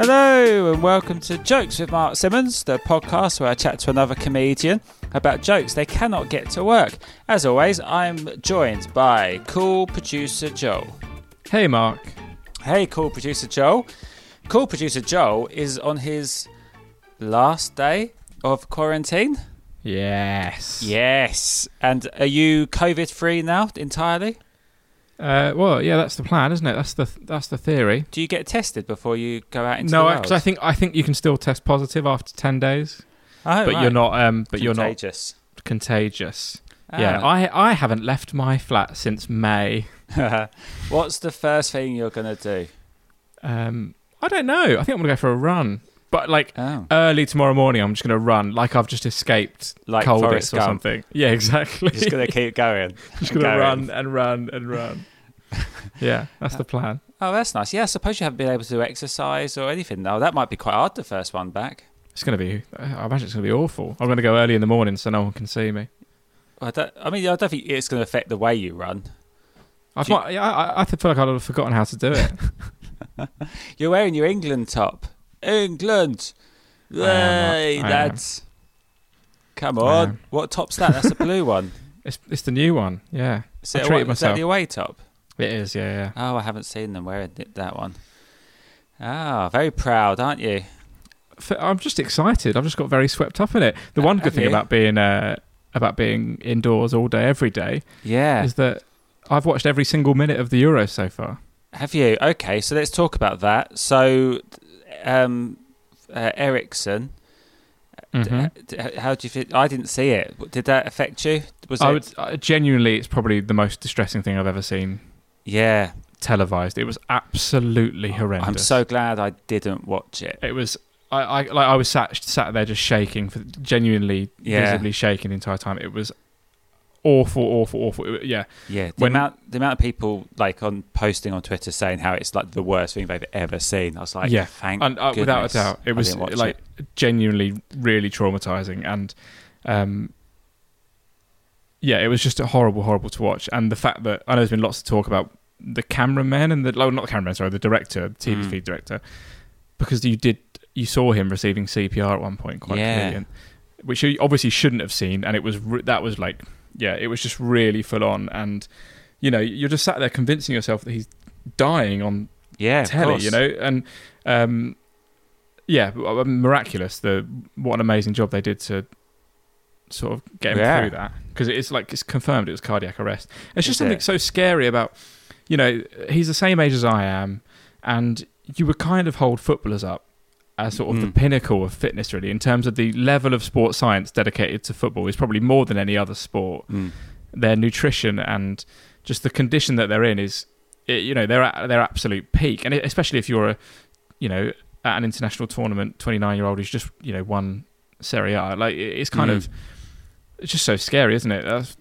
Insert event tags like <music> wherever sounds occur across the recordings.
Hello and welcome to Jokes with Mark Simmons, the podcast where I chat to another comedian about jokes they cannot get to work. As always, I'm joined by cool producer Joel. Hey, Mark. Hey, cool producer Joel. Cool producer Joel is on his last day of quarantine. Yes. Yes. And are you COVID free now entirely? Uh, well, yeah, that's the plan, isn't it? That's the that's the theory. Do you get tested before you go out into no, the world? because I think I think you can still test positive after ten days, oh, but right. you're not. Um, but you're not contagious. contagious. Yeah, Ah. I I haven't left my flat since May. <laughs> What's the first thing you're gonna do? Um, I don't know. I think I'm gonna go for a run, but like Oh, early tomorrow morning, I'm just gonna run like I've just escaped Like Forrest or something. Yeah, <laughs> exactly. just gonna keep going. <laughs> just gonna going. run and run and run. <laughs> yeah, that's the plan. Oh, that's nice. Yeah, I suppose you haven't been able to exercise or anything. though. that might be quite hard. The first one back. It's gonna be. I imagine it's gonna be awful. I'm gonna go early in the morning so no one can see me. I, don't, I mean, I don't think it's going to affect the way you run. I've you- I, I feel like I'd have forgotten how to do it. <laughs> You're wearing your England top. England, I hey I lads, come on. What top's that? That's a blue <laughs> one. it's it's the new one. Yeah, Is, I treated what- is that the away top? It is. Yeah, yeah. Oh, I haven't seen them wearing it, that one. Ah, very proud, aren't you? I'm just excited. I've just got very swept up in it. The Uh, one good thing you? about being uh, about being indoors all day every day Yeah. is that I've watched every single minute of the Euro so far. Have you? Okay, so let's talk about that. So, um, uh, Eriksen, d- Mhm. d- how do you feel? I didn't see it. Did that affect you? Was I it? would uh, genuinely, it's probably the most distressing thing I've ever seen yeah. televised. It was absolutely horrendous. I'm so glad I didn't watch it. It was. I, I like I was sat sat there just shaking for genuinely Yeah. visibly shaking the entire time. It was awful, awful, awful. It yeah, Yeah, the When- amount the amount of people like on posting on Twitter saying how it's like the worst thing they've ever seen. I was like, yeah, thank and, uh, without a doubt, it was like genuinely really traumatizing, and um, yeah, it was just horrible, horrible to watch. And the fact that I know there's been lots of talk about the cameraman and the oh, not the cameraman, sorry, the director, the TV Mm. feed director, because you did you saw him receiving CPR at one point quite Yeah. which you obviously shouldn't have seen, and it was re- that was like yeah, it was just really full on, and you know you're just sat there convincing yourself that he's dying on yeah, telly, you know, and um, yeah, miraculous. The what an amazing job they did to sort of get him Yeah. through that because it's like it's confirmed it was cardiac arrest. It's just Is something it? so scary about, you know, he's the same age as I am, and you would kind of hold footballers up as sort of the Mm. pinnacle of fitness, really, in terms of the level of sports science dedicated to football is probably more than any other sport Mm. their nutrition and just the condition that they're in is, it, you know, they're at their absolute peak, and especially if you're a, you know, at an international tournament, 29 year old who's just you know won Serie A, like it's kind Mm. of, it's just so scary, isn't it? That's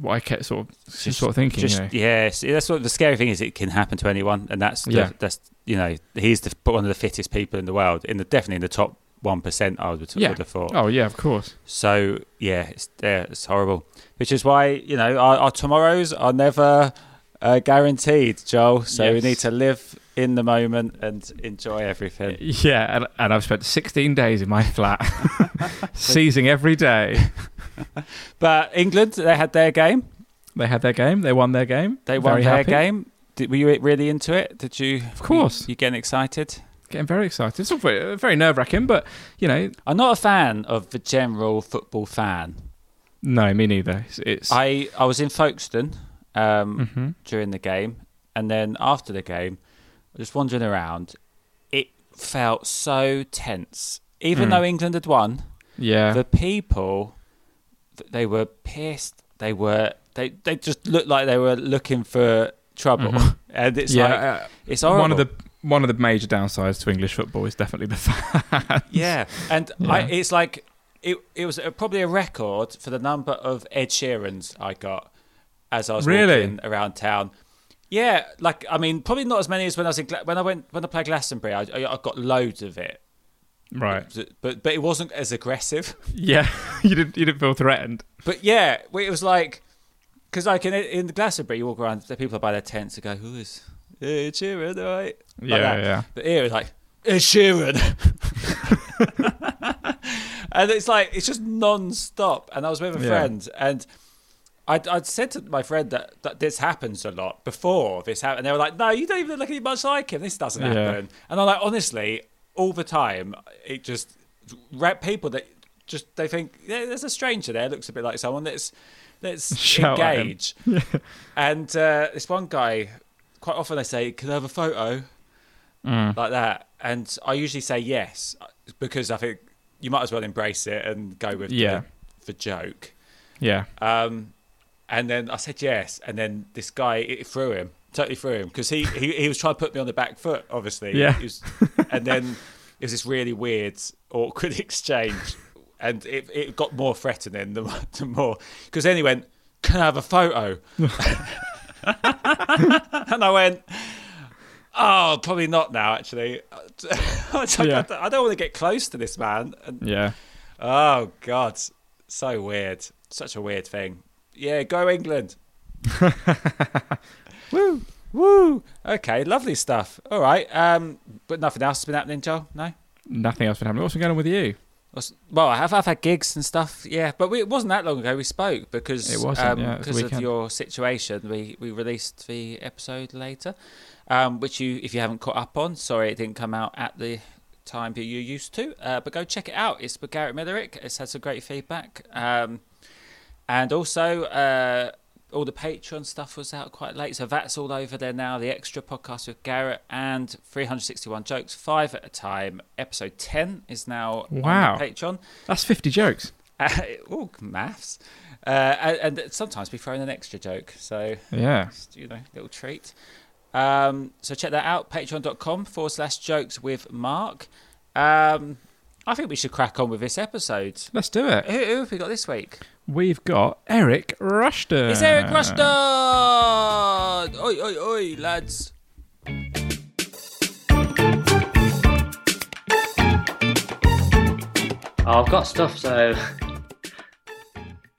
what I kept sort of Just- sort of thinking. Just you know. yes, that's what the scary thing is. It can happen to anyone, and that's the, Yeah. that's you know he's the, one of the fittest people in the world, in the definitely in the top one percent. I would, Yeah. would have thought. Oh yeah, of course. So yeah, it's yeah, it's horrible. Which is why you know our, our tomorrows are never uh, guaranteed, Joel. So we need to live in the moment and enjoy everything. Yeah, and, and I've spent 16 days in my flat, <laughs> <laughs> seizing every day. <laughs> <laughs> But England, they had their game. They had their game. They won their game. They won Very their happy. game. Did, were you really into it? Did you? Of course. You, you getting excited? Getting very excited. It's all very, very nerve wracking, but you know, I'm not a fan of the general football fan. no, me neither. It's, it's I, I was in Folkestone um, Mhm. during the game, and then after the game, just wandering around. It felt so tense, even Mm. though England had won. yeah, The people, they were pissed. They were they they just looked like they were looking for trouble, Mhm. <laughs> and it's yeah. like uh, it's horrible. one of the one of the major downsides to English football is definitely the <laughs> fans. Yeah, and I, it's like it. It was a, probably a record for the number of Ed Sheerans I got as I was Really? walking around town. Yeah, like I mean, probably not as many as when I was in when I went when I played Glastonbury. I, I got loads of it, right. but but it wasn't as aggressive. <laughs> Yeah, <laughs> you didn't you didn't feel threatened. But yeah, it was like because like in in Glastonbury, you walk around, the people are by their tents and go, "Who is Ed Sheeran?" Right, Like Yeah, that. yeah. But here it's like Ed Sheeran, <laughs> and it's like it's just non-stop. And I was with a Yeah. friend, and I'd, I'd said to my friend that, that this happens a lot before this happened. And they were like, "No, you don't even look any much like him. This doesn't Yeah. happen." And I'm like, honestly, all the time, it just rep people that just they think yeah, there's a stranger there, looks a bit like someone. Let's let's <laughs> Shout engage. <laughs> And uh, this one guy, quite often they say, "Can I have a photo?" Mm. like that. And I usually say yes because I think you might as well embrace it and go with Yeah. the, the joke. Yeah, Um, and then I said yes, and then this guy it threw him, totally threw him because he, he he was trying to put me on the back foot, obviously. Yeah. He was- and then it was this really weird, awkward <laughs> exchange, and it it got more threatening the, more- the more because then he went, "Can I have a photo?" <laughs> and I went. Oh, probably not now. Actually. <laughs> I don't- I don't want to get close to this man. And yeah. Oh God, so weird. Such a weird thing. Yeah, go England. Woo, woo. Okay, lovely stuff. All right. Um, but nothing else has been happening, Joel. No. Nothing else been happening. What's been going on with you? Well, I have I've had gigs and stuff. Yeah, but we, it wasn't that long ago we spoke because It wasn't, um, yeah, because of your situation. We we released the episode later, um, which you if you haven't caught up on, sorry it didn't come out at the time that you used to. Uh, but go check it out. It's with Garrett Millerick. It's had some great feedback. Um, and also, uh, all the Patreon stuff was out quite late, so that's all over there now. The extra podcast with Garrett and 361 jokes, five at a time. Episode 10 is now Wow. on the Patreon. That's 50 jokes. <laughs> Uh, oh, maths. Uh, and, and sometimes we throw in an extra joke, so Yeah. just, you know, little treat. Um, so check that out, patreon.com forward slash jokes with Mark. Um, I think we should crack on with this episode. Let's do it. Who, who have we got this week? We've got Eric Rushton. It's Eric Rushton! Oi, oi, oi, lads. Oh, I've got stuff. So,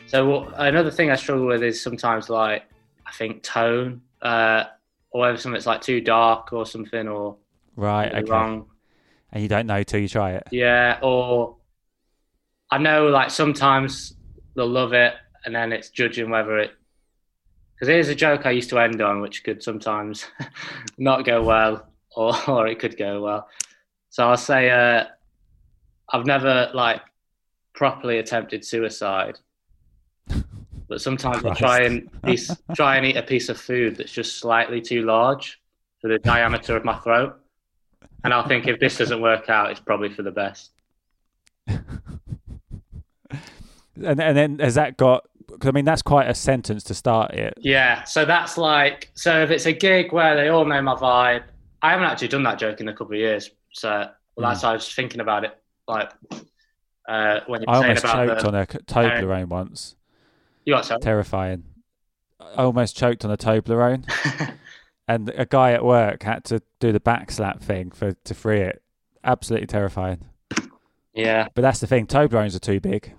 so what- another thing I struggle with is sometimes like I think tone, uh, or whether something's like too dark or something, or Right, okay. wrong. And you don't know till you try it. Yeah, or I know like sometimes they'll love it, and then it's judging whether it. Because here's a joke I used to end on, which could sometimes <laughs> not go well, or <laughs> or it could go well. So I'll say, uh, I've never like properly attempted suicide, but sometimes I try and piece, try and eat a piece of food that's just slightly too large for the diameter of my throat, and I'll think if this doesn't work out, it's probably for the best. <laughs> And, and then has that got. 'cause I mean, that's quite a sentence to start it. Yeah, so that's like so if it's a gig where they all know my vibe, I haven't actually done that joke in a couple of years. So well, that's why I was thinking about it, like uh, when you're I almost about choked the, on a Toblerone once. you got so Terrifying. I almost choked on a Toblerone. <laughs> and a guy at work had to do the back slap thing for to free it. Absolutely terrifying. yeah. But that's the thing. Toblerones are too big.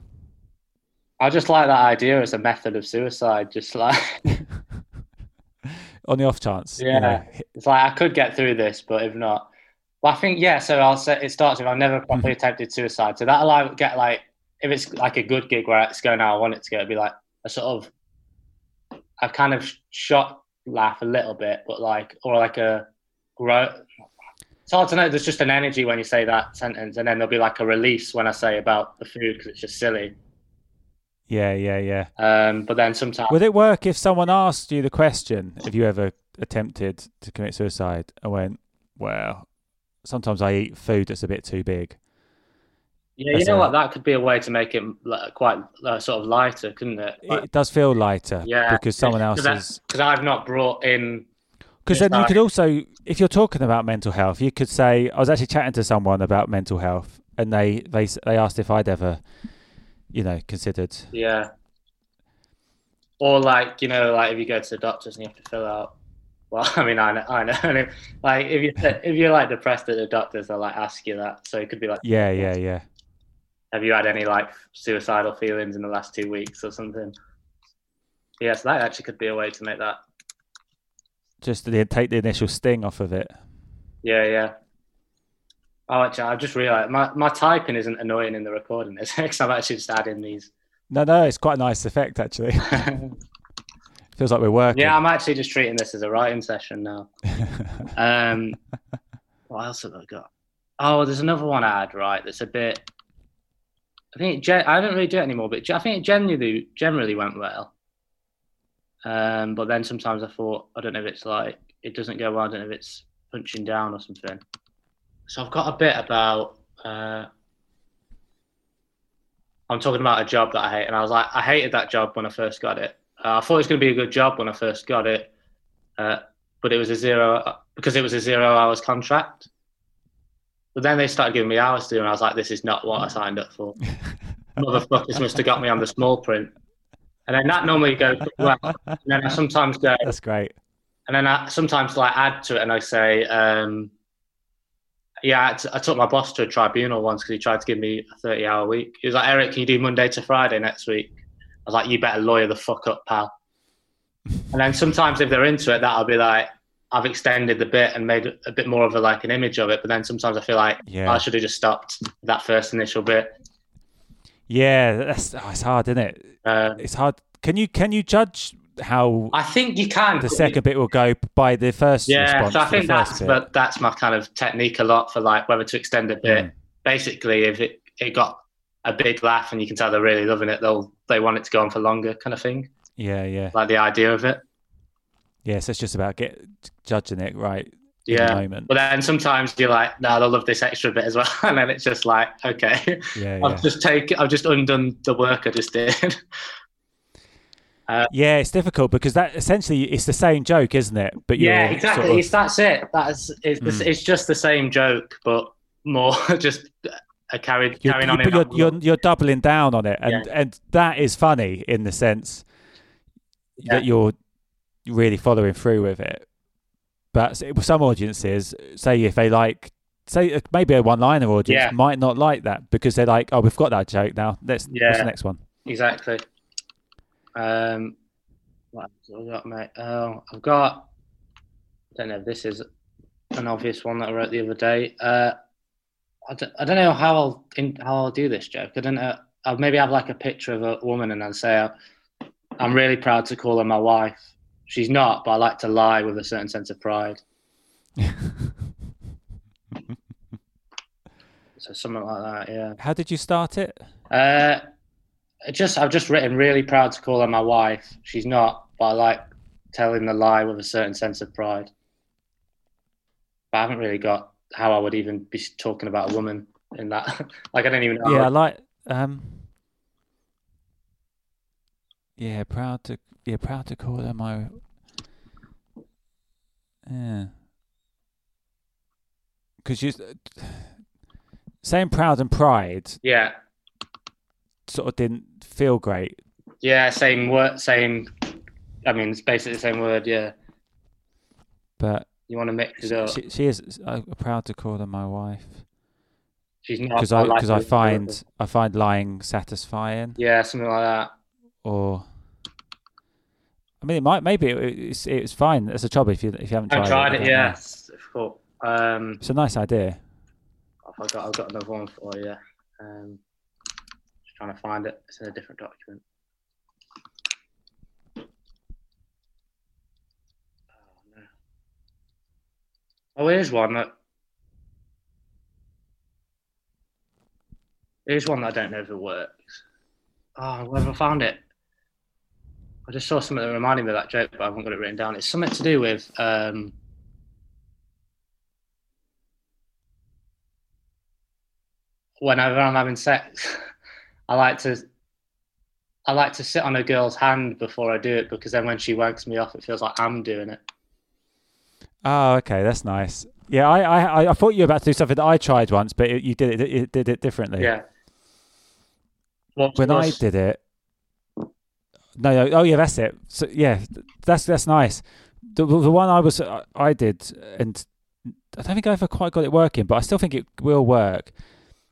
I just like that idea as a method of suicide. Just like <laughs> on the off chance. you Yeah. know, It's like I could get through this, but if not, well, I think yeah. So I'll say it starts with I've never mm-hmm. properly attempted suicide. So that'll like get like if it's like a good gig where it's going how I want it to go, it'd be like a sort of a kind of shot laugh a little bit, but like or like a grow. It's hard to know. There's just an energy when you say that sentence, and then there'll be like a release when I say about the food because it's just silly. Yeah, yeah, yeah. Um, but then sometimes Would it work if someone asked you the question, have you ever attempted to commit suicide? I went, well, sometimes I eat food that's a bit too big. yeah, you know a- what? That could be a way to make it quite uh, sort of lighter, couldn't it? Like- It does feel lighter Yeah, because someone else because is. because I've not brought in. Because then you could also, if you're talking about mental health, you could say, I was actually chatting to someone about mental health, and they they they asked if I'd ever, you know, considered. Yeah. Or like you know, like if you go to the doctors and you have to fill out. Well, <laughs> I mean, I know, I know. like if you if you're like depressed at the doctors, they'll like ask you that. So it could be like, Yeah, yeah, yeah. have you had any like suicidal feelings in the last two weeks or something? Yes, that actually could be a way to make that. Just to take the initial sting off of it. Yeah, yeah. Oh, actually, I just realised my, my typing isn't annoying in the recording, is it? <laughs> Because I'm actually just adding these. No, no, it's quite a nice effect actually. <laughs> Feels like we're working. Yeah, I'm actually just treating this as a writing session now. <laughs> Um, what else have I got? Oh, there's another one I had right. That's a bit. I think it gen- I don't really do it anymore, but I think it generally generally went well. Um, but then sometimes I thought I don't know if it's like it doesn't go well. I don't know if it's punching down or something. So I've got a bit about. Uh, I'm talking about a job that I hate, and I was like, I hated that job when I first got it. Uh, I thought it was going to be a good job when I first got it, uh, but it was a zero because it was a zero hours contract. But then they started giving me hours to do, and I was like, this is not what I signed up for. <laughs> Motherfuckers must have got me on the small print. And then that normally goes <laughs> well. And then I sometimes go, That's great. and then I sometimes like add to it, and I say, um, yeah, I, t- I took my boss to a tribunal once because he tried to give me a thirty-hour week. He was like, Eric, can you do Monday to Friday next week? I was like, you better lawyer the fuck up, pal. <laughs> And then sometimes if they're into it, that'll be like, I've extended the bit and made a bit more of a like an image of it. But then sometimes I feel like Yeah. I should have just stopped that first initial bit. Yeah, that's oh, it's hard, isn't it? Uh, It's hard. Can you can you judge how I think you can. the second bit will go by the first Yeah, response? so I think that's but that's my kind of technique a lot for like whether to extend a bit. Mm. Basically, if it, it got a big laugh and you can tell they're really loving it, they'll they want it to go on for longer, kind of thing. Yeah, yeah, Like the idea of it. yeah. So it's just about get judging it right Yeah. moment. But then sometimes you're like, no, they'll love this extra bit as well, <laughs> and then it's just like, okay, Yeah, I've yeah. just taken, I've just undone the work I just did. <laughs> Yeah, it's difficult because that essentially it's the same joke, isn't it? But yeah, exactly. sort of- It's that's it. That's it's, Mm. it's just the same joke, but more <laughs> just a carried you're, carrying on. but you're, you're you're doubling down on it, and Yeah. and that is funny in the sense Yeah. that you're really following through with it. But some audiences, say if they like, say uh, maybe a one-liner audience Yeah. might not like that because they're like, oh, we've got that joke now. Let's what's Yeah. the next one? Exactly. Um, what else have I got, mate? Oh, I've got. I don't know if this is an obvious one that I wrote the other day. Uh, I don't, I don't know how I'll in, how I'll do this joke. I don't know. I'll maybe have like a picture of a woman and I'll say, uh, "I'm really proud to call her my wife." She's not, but I like to lie with a certain sense of pride. <laughs> So something like that, yeah. How did you start it? Uh, it just I've just written really proud to call her my wife. She's not, but I like telling the lie with a certain sense of pride. But I haven't really got how I would even be talking about a woman in that. <laughs> like I don't even know. Yeah, I like. Um, yeah, proud to. Yeah, proud to call her my. Yeah. Because you <sighs> saying proud and pride yeah, sort of didn't feel great, yeah, same word, same. I mean, it's basically the same word. Yeah, but you want to mix it up. she, she is uh, proud to call her my wife She's not because I because I it. find I find lying satisfying Yeah, something like that. or. I mean, it might maybe it, it's it's fine as a job if you if you haven't tried, I've tried it. don't Yeah, it's difficult. Um, It's a nice idea. I've got I've got another one for you. Um, trying to find it. It's in a different document. Oh no. Oh, here's one that. Here's one that I don't know if it works. Oh, where I found it? I just saw something that reminded me of that joke, but I haven't got it written down. It's something to do with um, whenever I'm having sex, <laughs> I like to I like to sit on a girl's hand before I do it because then when she wanks me off, it feels like I'm doing it. Oh, okay, that's nice. Yeah, I I I- thought you were about to do something that I tried once, but it, you did it, it did it differently. Yeah. What, when I did it. No, no, oh yeah, that's it. So yeah, that's that's nice. The the one I was I did, and I don't think I ever quite got it working, but I still think it will work.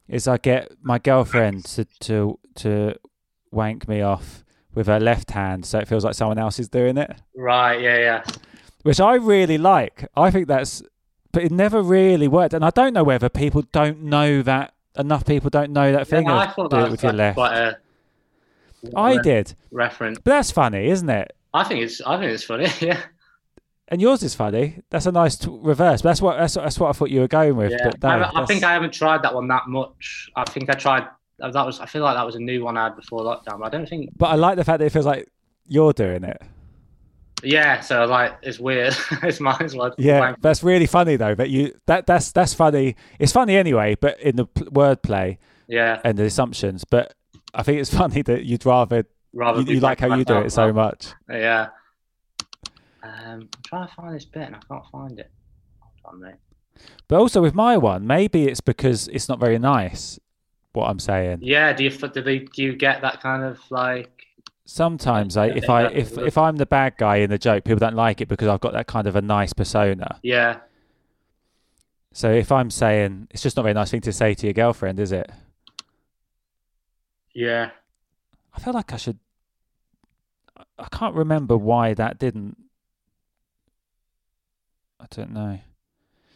Is I get my girlfriend to to to wank me off with her left hand, so it feels like someone else is doing it, Right, yeah, yeah. which I really like. I think that's, but it never really worked, and I don't know whether people don't know that enough. People don't know that thing Yeah, I thought that was with your like left. quite a I did, reference. but that's funny, isn't it? I think it's I think it's funny. <laughs> Yeah, And yours is funny. That's a nice t- reverse. That's what that's, that's what I thought you were going with. yeah. But no, I, I think I haven't tried that one that much. I think I tried that was. I feel like that was a new one I had before lockdown. But I don't think. But I like the fact that it feels like you're doing it. Yeah, so like it's weird. <laughs> it's mine as well. Yeah, that's really funny though. But you that that's that's funny. It's funny anyway, but in the p- wordplay Yeah, and the assumptions. But I think it's <laughs> funny that you'd rather rather you, you like how you do it so much. Yeah. Um, I'm trying to find this bit and I can't find it. Hold on, mate. But also with my one, maybe it's because it's not very nice. What I'm saying. Yeah, do you do, they, do you get that kind of like? Sometimes I, if I if if I'm the bad guy in the joke, people don't like it because I've got that kind of a nice persona. Yeah, So if I'm saying it's just not a very nice thing to say to your girlfriend, is it? yeah. I feel like I should. I can't remember why that didn't. I don't know.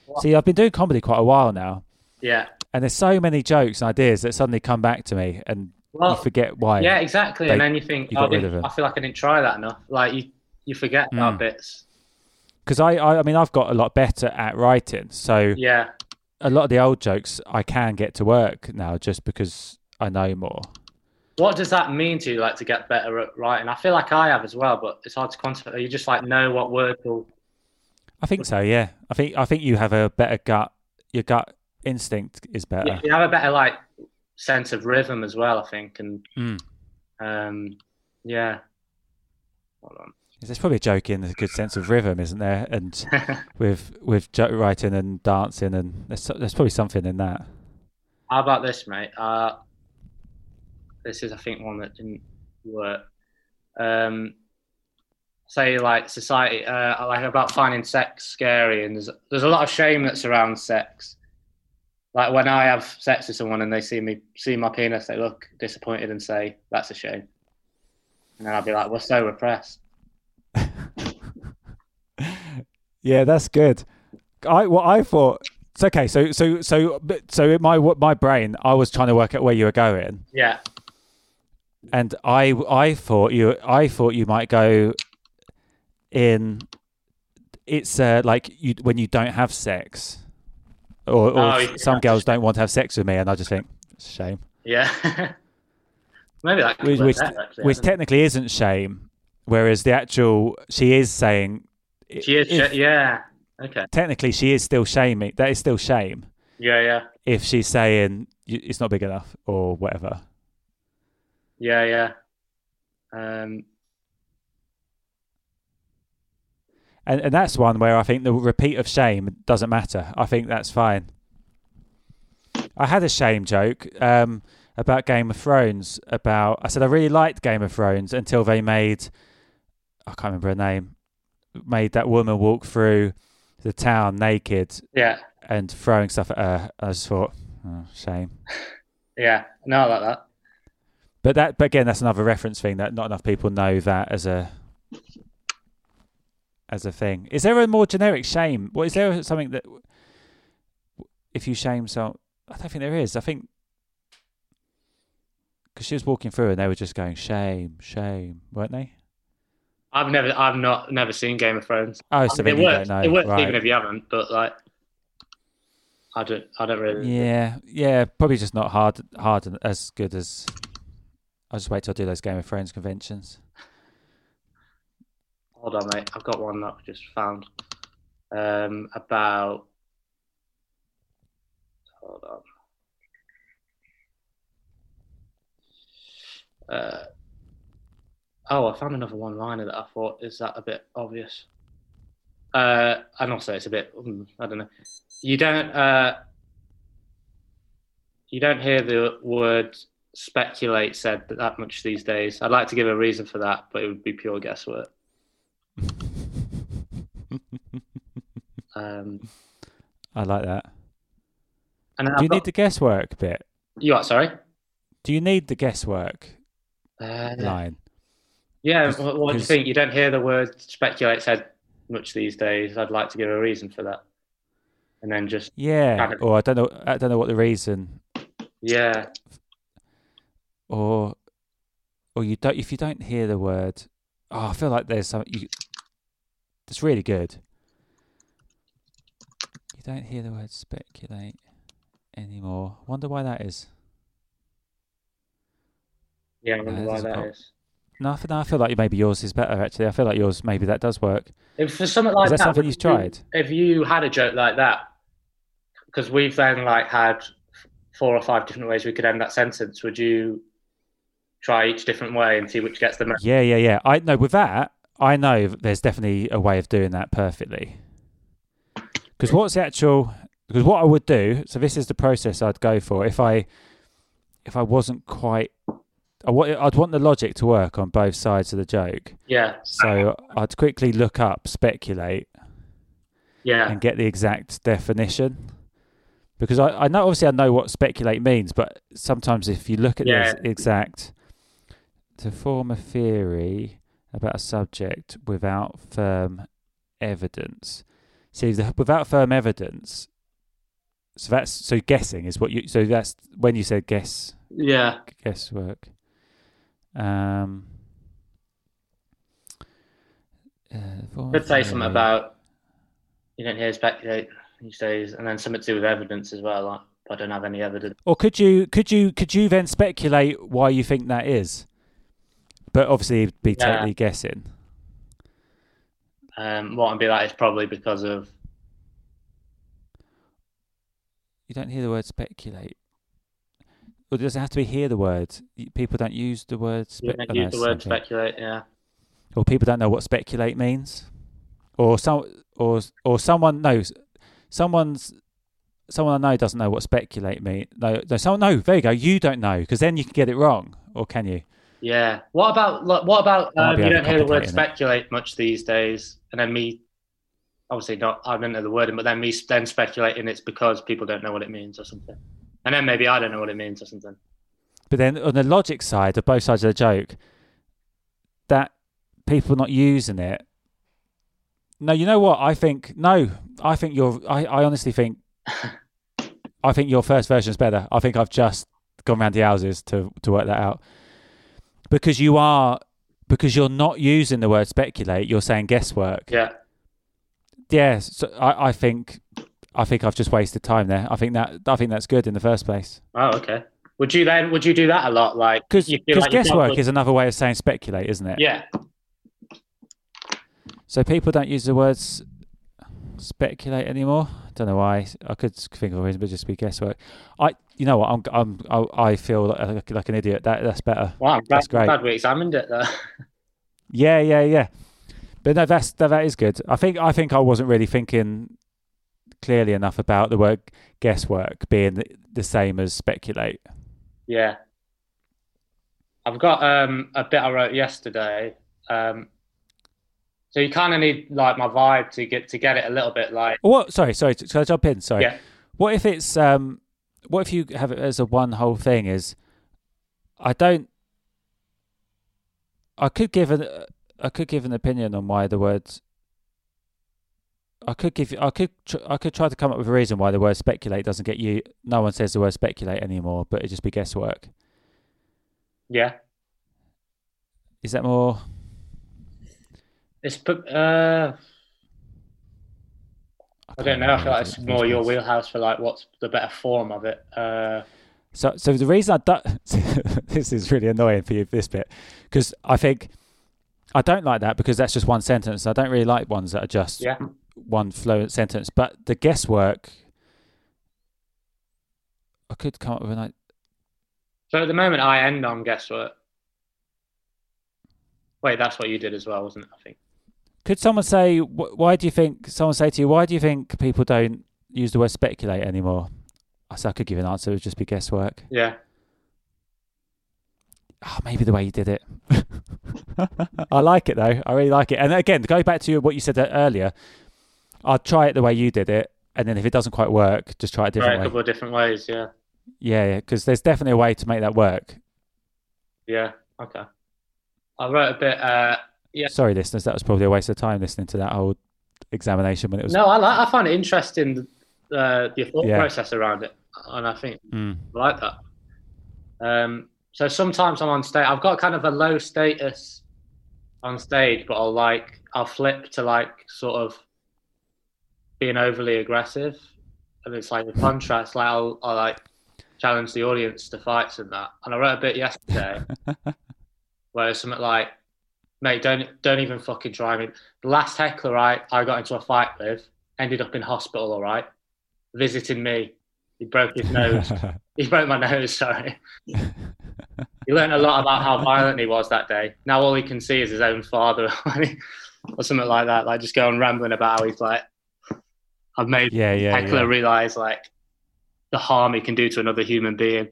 What? See, I've been doing comedy quite a while now, Yeah. and there's so many jokes and ideas that suddenly come back to me, and Well, you forget why. yeah, exactly. they- and then you think, you oh, got rid didn't- of it. I feel like I didn't try that enough. Like you, you forget Mm. about bits. Because I, I, I mean, I've got a lot better at writing, so Yeah, a lot of the old jokes I can get to work now just because I know more. What does that mean to you, like to get better at writing? I feel like I have as well, but it's hard to quantify. You just like know what word will. I think so. Yeah, I think I think you have a better gut. Your gut instinct is better. Yeah, you have a better like sense of rhythm as well. I think, and Mm. um, yeah. Hold on. There's probably a joke in there's a good sense of rhythm, isn't there? And <laughs> with with joke writing and dancing, and there's there's probably something in that. How about this, mate? Uh, this is, I think, one that didn't work. Um, say, like society, uh, like about finding sex scary, and there's there's a lot of shame that surrounds sex. Like when I have sex with someone and they see me see my penis, they look disappointed and say, "That's a shame," and then I'll be like, "We're so repressed." <laughs> Yeah, that's good. I what I thought. It's okay. So so so so in my my brain, I was trying to work out where you were going, Yeah, and I I thought you I thought you might go in. It's uh, like you when you don't have sex, or, or Oh, yeah. some girls don't want to have sex with me, and I just think it's a shame. yeah. <laughs> Maybe that which which, better, actually, which I don't know. technically isn't shame, whereas the actual she is saying she is. if- sh- yeah. Okay. technically she is still shaming. That is still shame Yeah. Yeah. if she's saying it's not big enough or whatever. Yeah, yeah. Um, And and that's one where I think the repeat of shame doesn't matter. I think that's fine. I had a shame joke um, about Game of Thrones. About I said I really liked Game of Thrones until they made I can't remember her name. Made that woman walk through the town naked yeah, and throwing stuff at her. I just thought, oh, shame. <laughs> yeah. No, I like that. But that, but again, that's another reference thing that not enough people know that as a as a thing. Is there a more generic shame? What is there something that if you shame some? I don't think there is. I think because she was walking through and they were just going shame, shame, weren't they? I've never, I've not, never seen Game of Thrones. Oh, so I mean, it works. don't know. It works right. even if you haven't. But like, I don't, I don't really. Yeah, yeah, probably just not hard, hard as good as. I'll just wait till I do those Game of Thrones conventions. Hold on, mate. I've got one that I just found um, about. Hold on. Uh, oh, I found another one-liner that I thought is that a bit obvious. Uh, and also, it's a bit. mm, I don't know. You don't. Uh, you don't hear the word speculate said that much these days. I'd like to give a reason for that, but it would be pure guesswork. Um, I like that. and Do you got- need the guesswork bit? You are Sorry. Do you need the guesswork Uh, line? yeah. What, what do you think? You don't hear the word speculate said much these days. I'd like to give a reason for that, and then just Yeah. Or I don't know. I don't know what the reason. yeah, Or, or you don't. If you don't hear the word, oh, I feel like there's something. You, it's really good. You don't hear the word speculate anymore. Wonder why that is. yeah. I wonder this why that is. No, I feel, no, I feel like maybe yours is better. Actually, I feel like yours maybe that does work. If for something like Is that that, something you've you- tried? If you had a joke like that, because we've then like had four or five different ways we could end that sentence, would you try each different way and see which gets the most? Yeah, yeah, yeah. I know with that, I know there's definitely a way of doing that perfectly. Because what's the actual? Because what I would do. So this is the process I'd go for if I, if I wasn't quite. I want, I'd want the logic to work on both sides of the joke. Yeah, So I'd quickly look up speculate yeah, and get the exact definition. Because I, I know obviously I know what speculate means, but sometimes if you look at Yeah. the exact to form a theory about a subject without firm evidence. See the, without firm evidence so that's so guessing is what you so that's when you said guess yeah. guesswork. Um uh, Could say something about you don't hear speculate these days, and then something to do with evidence as well. Like I don't have any evidence. Or could you could you could you then speculate why you think that is? But obviously it'd be Yeah. totally guessing. Um, what I'd be that is probably because of You don't hear the word speculate. Or does it have to be hear the word? People don't use the word spe- don't oh, use the word speculate. Yeah, Or people don't know what speculate means. Or some or or someone knows someone's someone I know doesn't know what speculate means. No, no, someone no. There you go. You don't know because then you can get it wrong, or can you? Yeah. What about what about um, you don't hear the word overcomplicating it. speculate much these days, and then me. Obviously not. I don't know the wording, but then me then speculating it's because people don't know what it means or something, and then maybe I don't know what it means or something. But then on the logic side of both sides of the joke, that people not using it. No, you know what? I think no. I think you're. I, I honestly think. <laughs> I think your first version is better. I think I've just gone round the houses to to work that out. Because you are, because you're not using the word speculate. You're saying guesswork. Yeah, Yes, so I, I think, I think I've just wasted time there. I think that I think that's good in the first place. Oh, okay. Would you then? Would you do that a lot? Like, Because like guesswork is another way of saying speculate, isn't it? Yeah, So people don't use the words speculate anymore. Don't know why. I could think of a reason, but just be guesswork. I, you know what? I'm, I'm, I, I feel like, like an idiot. That that's better. I'm glad, That's great. glad we examined it though. Yeah, yeah, yeah. But no, that's that, that is good. I think I think I wasn't really thinking clearly enough about the word guesswork being the, the same as speculate. Yeah. I've got um, a bit I wrote yesterday. Um, so you kind of need like my vibe to get to get it a little bit like What? Sorry, sorry. Can I jump in? Sorry. yeah What if it's um? What if you have it as a one whole thing? Is I don't. I could give an I could give an opinion on why the words. I could give you. I could. Tr- I could try to come up with a reason why the word speculate doesn't get you. No one says the word speculate anymore, but it just be guesswork. Yeah, Is that more? it's uh, I don't know. I feel like it's more your wheelhouse for like what's the better form of it. Uh, So, so the reason I don't, <laughs> this is really annoying for you, this bit, because I think I don't like that because that's just one sentence. I don't really like ones that are just yeah, one fluent sentence. But the guesswork, I could come up with an. i- So at the moment, I end on guesswork. Wait, that's what you did as well, wasn't it? I think. Could someone say, wh- why do you think, someone say to you, why do you think people don't use the word speculate anymore? I said I could give an answer, it would just be guesswork. Yeah. Oh, maybe the way you did it. <laughs> I like it though. I really like it. And again, go back to what you said earlier, I'll try it the way you did it. And then if it doesn't quite work, just try it a different a way. couple of different ways. Yeah. Yeah, yeah, because there's definitely a way to make that work. Yeah. Okay. I wrote a bit. Uh, Yeah. Sorry, listeners, that was probably a waste of time listening to that whole examination when it was. no, I like. I find it interesting. Uh, the thought Yeah. process around it, and I think Mm. I like that. Um, so sometimes I'm on stage. I've got kind of a low status on stage, but I'll like I'll flip to like sort of being overly aggressive, and it's like the contrast. Like I'll, I'll like challenge the audience to fights and that. And I wrote a bit yesterday <laughs> where it's something like, "Mate, don't don't even fucking try me." The last heckler I I got into a fight with ended up in hospital. All right, visiting me. He broke his nose. <laughs> He broke my nose, sorry. he learned a lot about how violent he was that day. Now all he can see is his own father <laughs> or something like that. Like just going rambling about how he's like, I've made yeah, yeah, Heckler yeah. realize like the harm he can do to another human being.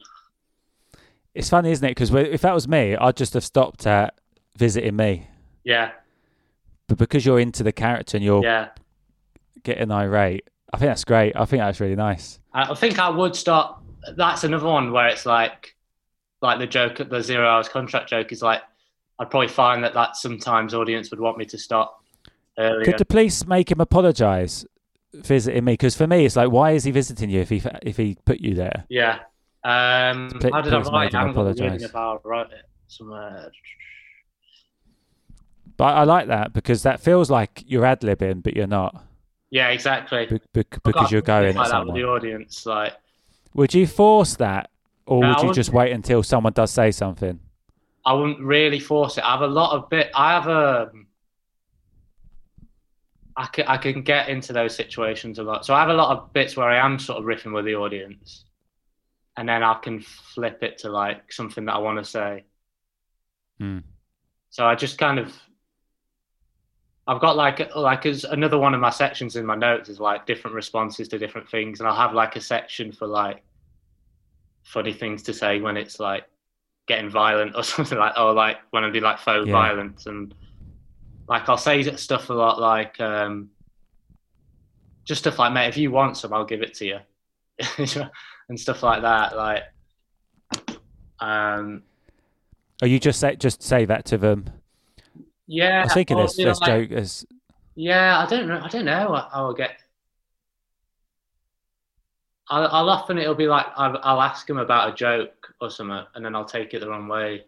It's funny, isn't it? Because if that was me, I'd just have stopped at visiting me. Yeah, But because you're into the character and you're yeah. getting irate, I think that's great. I think that's really nice. I think I would start. That's another one where it's like, like the joke, at the zero hours contract joke is like, I'd probably find that that sometimes audience would want me to stop earlier. Could the police make him apologise visiting me? Because for me, it's like, why is he visiting you if he if he put you there? Yeah. Um, Pl- how did I write make it? him I haven't got the apologise. reading of how I wrote it somewhere. But I like that because that feels like you're ad libbing, but you're not Yeah, exactly. be- be- because you're going like at that with the audience. Like, Would you force that, or No, would you just wait until someone does say something? I wouldn't really force it. I have a lot of bit. I have a. I can I can get into those situations a lot. So I have a lot of bits where I am sort of riffing with the audience, and then I can flip it to like something that I want to say. Hmm. So I just kind of. I've got like like as another one of my sections in my notes is like different responses to different things, and I'll have like a section for like funny things to say when it's like getting violent or <laughs> something like or like when I do like faux Yeah. violence and like I'll say stuff a lot like um just stuff like mate if you want some I'll give it to you <laughs> and stuff like that like um Or you just say just say that to them? Yeah I was thinking or, this you know, this like- joke is Yeah, I don't know. I don't know. I- I'll get. I'll, I'll often it'll be like I'll, I'll ask him about a joke or something, and then I'll take it the wrong way.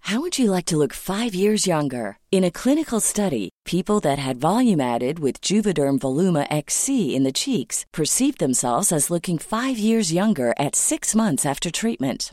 How would you like to look five years younger? In a clinical study, people that had volume added with Juvederm Voluma XC in the cheeks perceived themselves as looking five years younger at six months after treatment.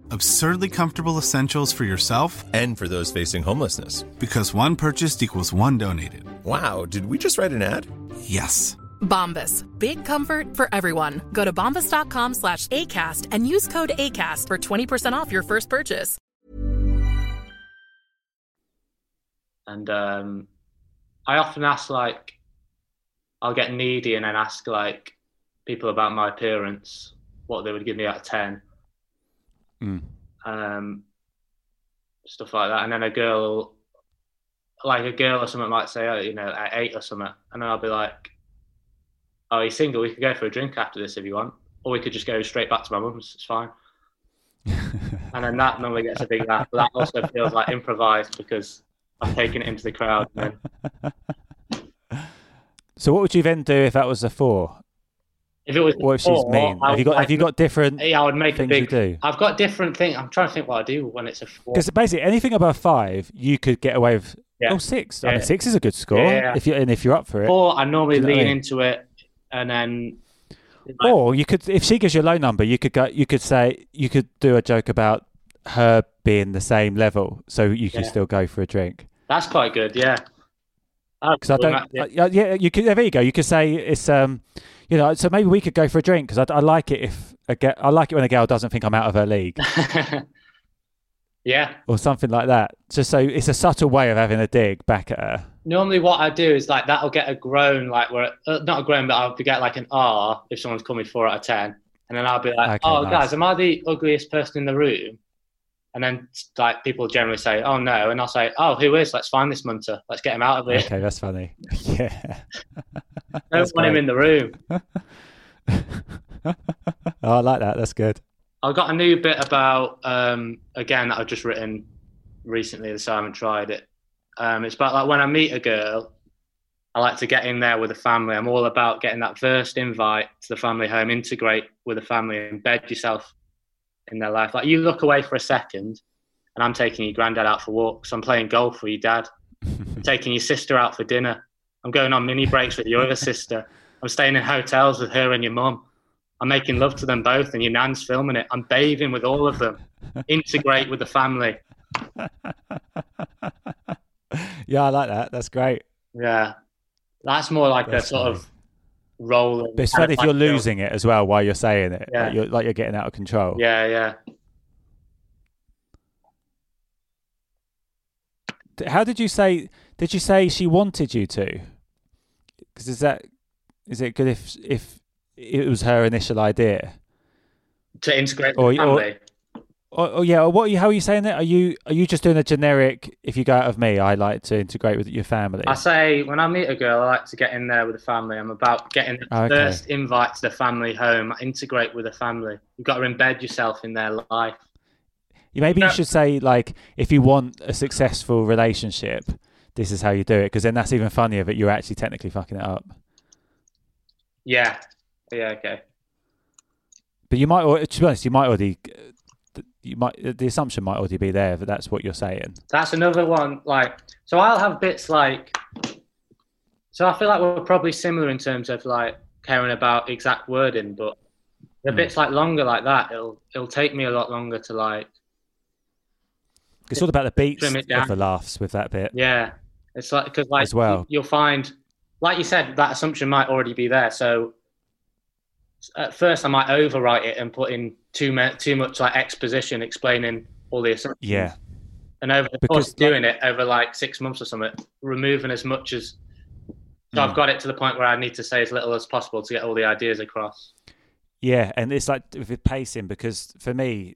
Absurdly comfortable essentials for yourself and for those facing homelessness. Because one purchased equals one donated. Wow, did we just write an ad? Yes. Bombas. Big comfort for everyone. Go to bombas.com slash ACAST and use code ACAST for 20% off your first purchase. And um, I often ask, like, I'll get needy and then ask, like, people about my appearance, what they would give me out of 10. Mm. Um, stuff like that. And then a girl, like a girl or something might say, oh, you know, at eight or something. And then I'll be like, oh, he's single. We could go for a drink after this if you want. Or we could just go straight back to my mum's. It's fine. <laughs> and then that normally gets a big laugh. But that also feels like improvised because I've taken it into the crowd. Then... <laughs> So what would you then do if that was a four? If it was, what if she's mean? Have you got have you got different Yeah, I would make a things big. you do? I've got different things. I'm trying to think what I do when it's a four. Because basically anything above five, you could get away with. Yeah. Oh, six. I Yeah. mean, six is a good score. Yeah. If you and if you're up for it. Or I normally Do you know what I lean mean? into it, and then. Or you could, if she gives you a low number, you could go. You could say you could do a joke about her being the same level, so you Yeah. still go for a drink. That's quite good, yeah. Because I don't. yeah, yeah, you could. There you go. You could say it's um, you know. So maybe we could go for a drink because I, I like it if a ge- I like it when a girl doesn't think I'm out of her league <laughs> yeah. or something like that. Just so it's a subtle way of having a dig back at her. Normally, what I do is like that'll get a groan, like where uh, not a groan, but I'll get like an R if someone's coming four out of ten, and then I'll be like, Okay, "Oh, nice. guys, am I the ugliest person in the room?" And then like people generally say, "Oh no," and I'll say, "Oh, who is? Let's find this munter. Let's get him out of here. Okay, that's funny. <laughs> yeah. <laughs> Don't That's want him in the room." <laughs> oh, I like that. That's good. I've got a new bit about um, again that I've just written recently, I haven't tried it. Um, it's about like when I meet a girl, I like to get in there with the family. I'm all about getting that first invite to the family home, integrate with the family, embed yourself in their life. Like you look away for a second, and I'm taking your granddad out for walks. I'm playing golf with your dad. <laughs> I'm taking your sister out for dinner. I'm going on mini breaks with your other <laughs> sister. I'm staying in hotels with her and your mum. I'm making love to them both, and your nan's filming it. I'm bathing with all of them. Integrate with the family. <laughs> Yeah, I like that. That's great. Yeah, that's more like That's a sort funny. of rolling. But it's funny if you're losing it as well while you're saying it. Yeah. Like you're, like you're getting out of control. Yeah, yeah. How did you say? Did you say she wanted you to? Because is that is it good if if it was her initial idea? To integrate Or- the family. Or, or yeah, what? Are you, how are you saying that? Are you are you just doing a generic? If you go out of me, I like to integrate with your family. I say when I meet a girl, I like to get in there with the family. I'm about getting the Okay. first invite to the family home. Integrate with the family. You've got to embed yourself in their life. You- Maybe No. you should say like, if you want a successful relationship, this is how you do it. Because then that's even funnier that you're actually technically fucking it up. Yeah, yeah, okay. But you might, to be honest, you might already, uh, you might the assumption might already be there that that's what you're saying. That's another one. Like, so I'll have bits like. So I feel like we're probably similar in terms of like caring about exact wording, but the Hmm. bits like longer like that, it'll it'll take me a lot longer to like. It's all about the beats of the laughs with that bit. Yeah, it's like because like As well. you'll find, like you said, that assumption might already be there. So at first, I might overwrite it and put in too much too much like exposition explaining all the assumptions. Yeah, And over the Because, course of doing it over like six months or something, removing as much as. So Mm. I've got it to the point where I need to say as little as possible to get all the ideas across. yeah, and it's like with the pacing because for me,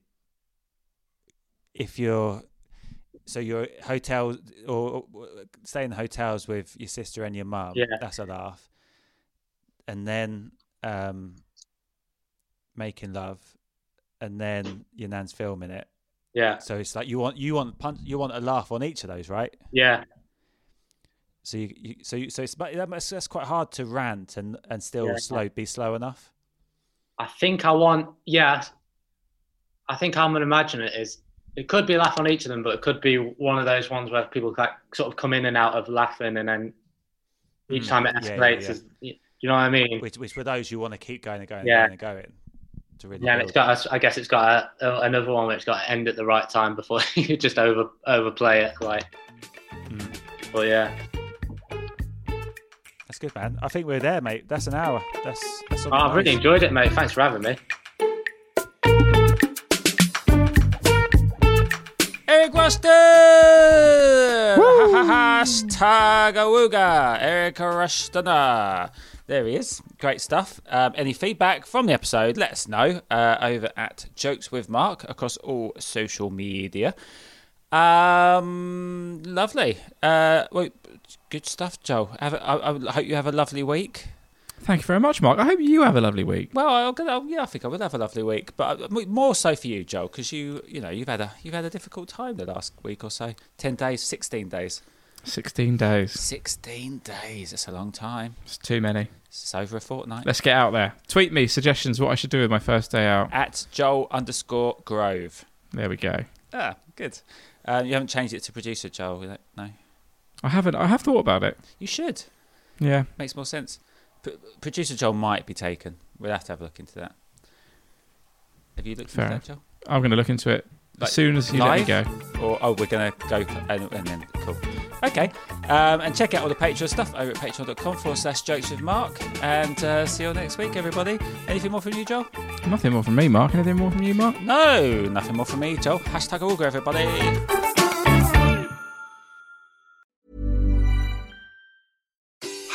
if you're so your hotel or, or stay in hotels with your sister and your mum, Yeah. that's a laugh. And then um, making love, and then your nan's filming it. Yeah, So it's like you want you want punch you want a laugh on each of those, right? yeah, So you, you so you, so it's but that's, quite hard to rant and and still Yeah. slow be slow enough. I think I want. Yeah, I think I'm gonna imagine it is. It could be a laugh on each of them, but it could be one of those ones where people like sort of come in and out of laughing, and then each Mm, time it yeah, yeah, escalates, yeah. is you know what I mean? Which which for those you want to keep going and going and going and going to really Yeah, and it's build. got. a- I guess it's got a, a, another one where it's got to end at the right time before <laughs> you just over overplay it. Like, Mm. but yeah, That's good, man. I think we're there, mate. That's an hour. That's that's. oh, I've really enjoyed it, mate. Thanks for having me. Eric Ruston! Hashtag awooga. Eric Ruston. There he is. Great stuff. Um, any feedback from the episode, let us know uh, over at Jokes with Mark across all social media. Um, lovely. Uh, well, good stuff, Joel. Have a, I, I hope you have a lovely week. Thank you very much, Mark. I hope you have a lovely week. Well, I'll, I'll, yeah, I think I will have a lovely week, but uh, more so for you, Joel, because you, you know, you've had a you've had a difficult time the last week or so. Ten days, sixteen days, 16 days. sixteen days. It's a long time. It's too many. It's over a fortnight. Let's get out there. Tweet me suggestions what I should do with my first day out. At Joel underscore Grove. There we go. Ah, good. Uh, you haven't changed it to producer Joel, no? I haven't. I have thought about it. You should. Yeah. Makes more sense. P- producer Joel might be taken. We'll have to have a look into that. Have you looked Fair into that, Joel? I'm going to look into it Like, as soon as you live? let me go. Or oh, we're gonna go and, and then cool. Okay, um, and check out all the Patreon stuff over at patreon.com forward slash jokes with Mark. And uh, see you all next week, everybody. Anything more from you, Joel? Nothing more from me, Mark. Anything more from you, Mark? No, nothing more from me, Joel. Hashtag Auger, everybody.